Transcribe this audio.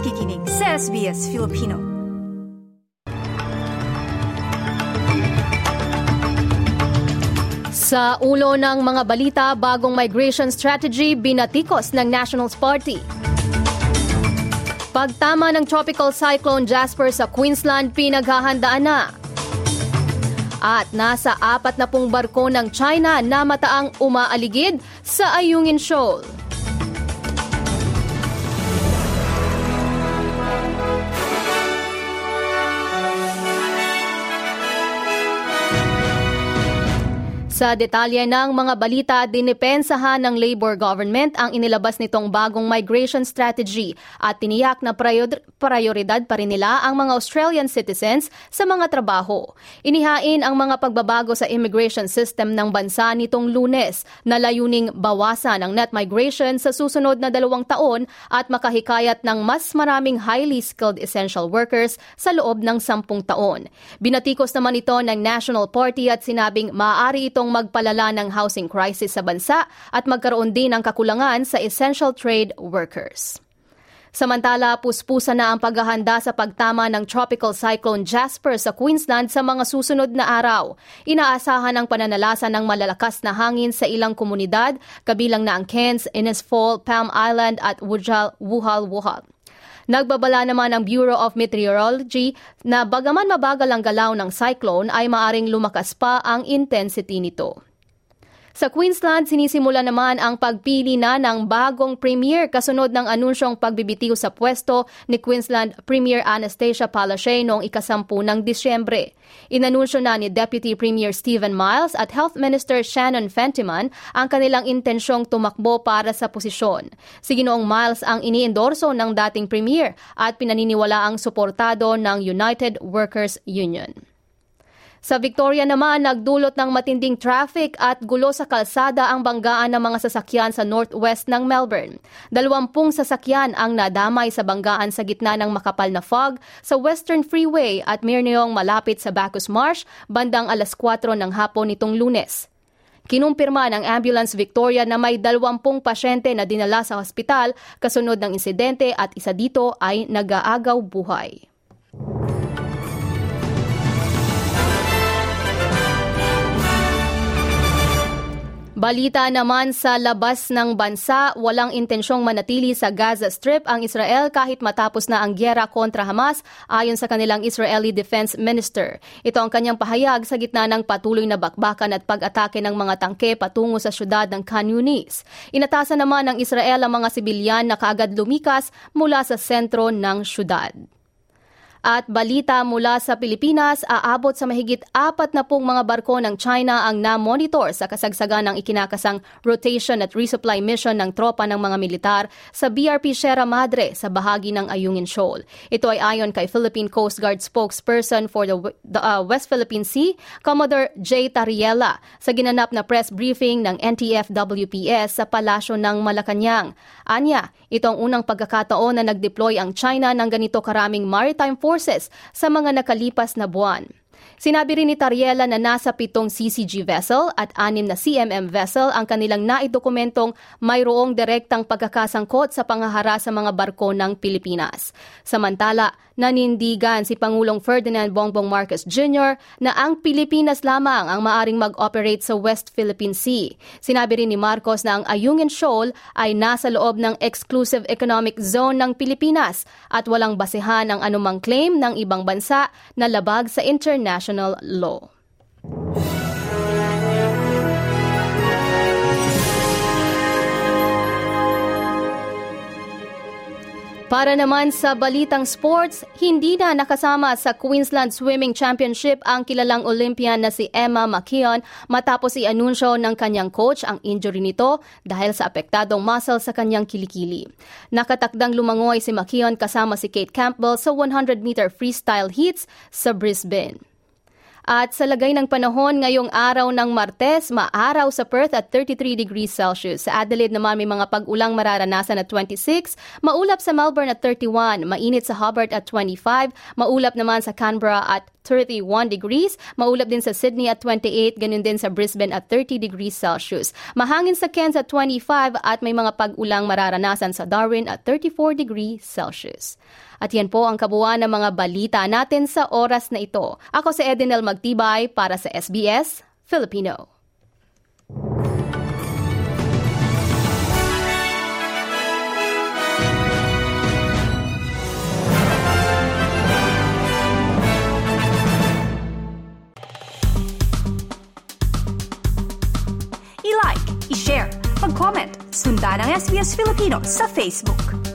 nakikinig sa SBS Filipino. Sa ulo ng mga balita, bagong migration strategy binatikos ng Nationals Party. Pagtama ng Tropical Cyclone Jasper sa Queensland, pinaghahandaan na. At nasa apat na pong barko ng China na mataang umaaligid sa Ayungin Shoal. Sa detalye ng mga balita, dinipensahan ng Labor Government ang inilabas nitong bagong migration strategy at tiniyak na prioridad pa rin nila ang mga Australian citizens sa mga trabaho. Inihain ang mga pagbabago sa immigration system ng bansa nitong lunes na layuning bawasan ang net migration sa susunod na dalawang taon at makahikayat ng mas maraming highly skilled essential workers sa loob ng sampung taon. Binatikos naman ito ng National Party at sinabing maaari itong magpalala ng housing crisis sa bansa at magkaroon din ng kakulangan sa essential trade workers. Samantala, puspusa na ang paghahanda sa pagtama ng Tropical Cyclone Jasper sa Queensland sa mga susunod na araw. Inaasahan ang pananalasa ng malalakas na hangin sa ilang komunidad, kabilang na ang Cairns, Innisfall, Palm Island at Wujal, Wuhal Wuhal. Nagbabala naman ang Bureau of Meteorology na bagaman mabagal ang galaw ng cyclone ay maaring lumakas pa ang intensity nito. Sa Queensland, sinisimula naman ang pagpili na ng bagong premier kasunod ng anunsyong pagbibitiw sa pwesto ni Queensland Premier Anastasia Palaszczuk noong ikasampu ng Disyembre. Inanunsyo na ni Deputy Premier Stephen Miles at Health Minister Shannon Fentiman ang kanilang intensyong tumakbo para sa posisyon. Si Ginoong Miles ang iniendorso ng dating premier at pinaniniwala ang suportado ng United Workers Union. Sa Victoria naman, nagdulot ng matinding traffic at gulo sa kalsada ang banggaan ng mga sasakyan sa northwest ng Melbourne. Dalawampung sasakyan ang nadamay sa banggaan sa gitna ng makapal na fog sa Western Freeway at Mirneong malapit sa Bacchus Marsh bandang alas 4 ng hapon nitong lunes. Kinumpirma ng Ambulance Victoria na may dalawampung pasyente na dinala sa hospital kasunod ng insidente at isa dito ay nag-aagaw buhay. Balita naman sa labas ng bansa, walang intensyong manatili sa Gaza Strip ang Israel kahit matapos na ang gyera kontra Hamas ayon sa kanilang Israeli Defense Minister. Ito ang kanyang pahayag sa gitna ng patuloy na bakbakan at pag-atake ng mga tangke patungo sa syudad ng Khan Yunis. Inatasan naman ng Israel ang mga sibilyan na kaagad lumikas mula sa sentro ng syudad. At balita mula sa Pilipinas, aabot sa mahigit apat na pong mga barko ng China ang na-monitor sa kasagsagan ng ikinakasang rotation at resupply mission ng tropa ng mga militar sa BRP Sierra Madre sa bahagi ng Ayungin Shoal. Ito ay ayon kay Philippine Coast Guard spokesperson for the, the uh, West Philippine Sea, Commodore J. Tariela, sa ginanap na press briefing ng NTF-WPS sa Palasyo ng Malacanang. Anya, ito ang unang pagkakataon na nag-deploy ang China ng ganito karaming maritime force forces sa mga nakalipas na buwan. Sinabi rin ni Tariela na nasa pitong CCG vessel at anim na CMM vessel ang kanilang naidokumentong mayroong direktang pagkakasangkot sa pangahara sa mga barko ng Pilipinas. Samantala, nanindigan si Pangulong Ferdinand Bongbong Marcos Jr. na ang Pilipinas lamang ang maaring mag-operate sa West Philippine Sea. Sinabi rin ni Marcos na ang Ayungin Shoal ay nasa loob ng exclusive economic zone ng Pilipinas at walang basehan ang anumang claim ng ibang bansa na labag sa international international law. Para naman sa balitang sports, hindi na nakasama sa Queensland Swimming Championship ang kilalang Olympian na si Emma McKeon matapos i-anunsyo ng kanyang coach ang injury nito dahil sa apektadong muscle sa kanyang kilikili. Nakatakdang lumangoy si McKeon kasama si Kate Campbell sa 100-meter freestyle heats sa Brisbane. At sa lagay ng panahon ngayong araw ng Martes, maaraw sa Perth at 33 degrees Celsius. Sa Adelaide naman may mga pag-ulang mararanasan at 26, maulap sa Melbourne at 31, mainit sa Hobart at 25, maulap naman sa Canberra at 31 degrees, maulap din sa Sydney at 28, ganun din sa Brisbane at 30 degrees Celsius. Mahangin sa Cairns at 25 at may mga pag-ulang mararanasan sa Darwin at 34 degrees Celsius. At yan po ang kabuuan ng mga balita natin sa oras na ito. Ako si Edenel Magtibay para sa SBS Filipino. I-like, i-share, mag-comment, sundan ang SBS Filipino sa Facebook.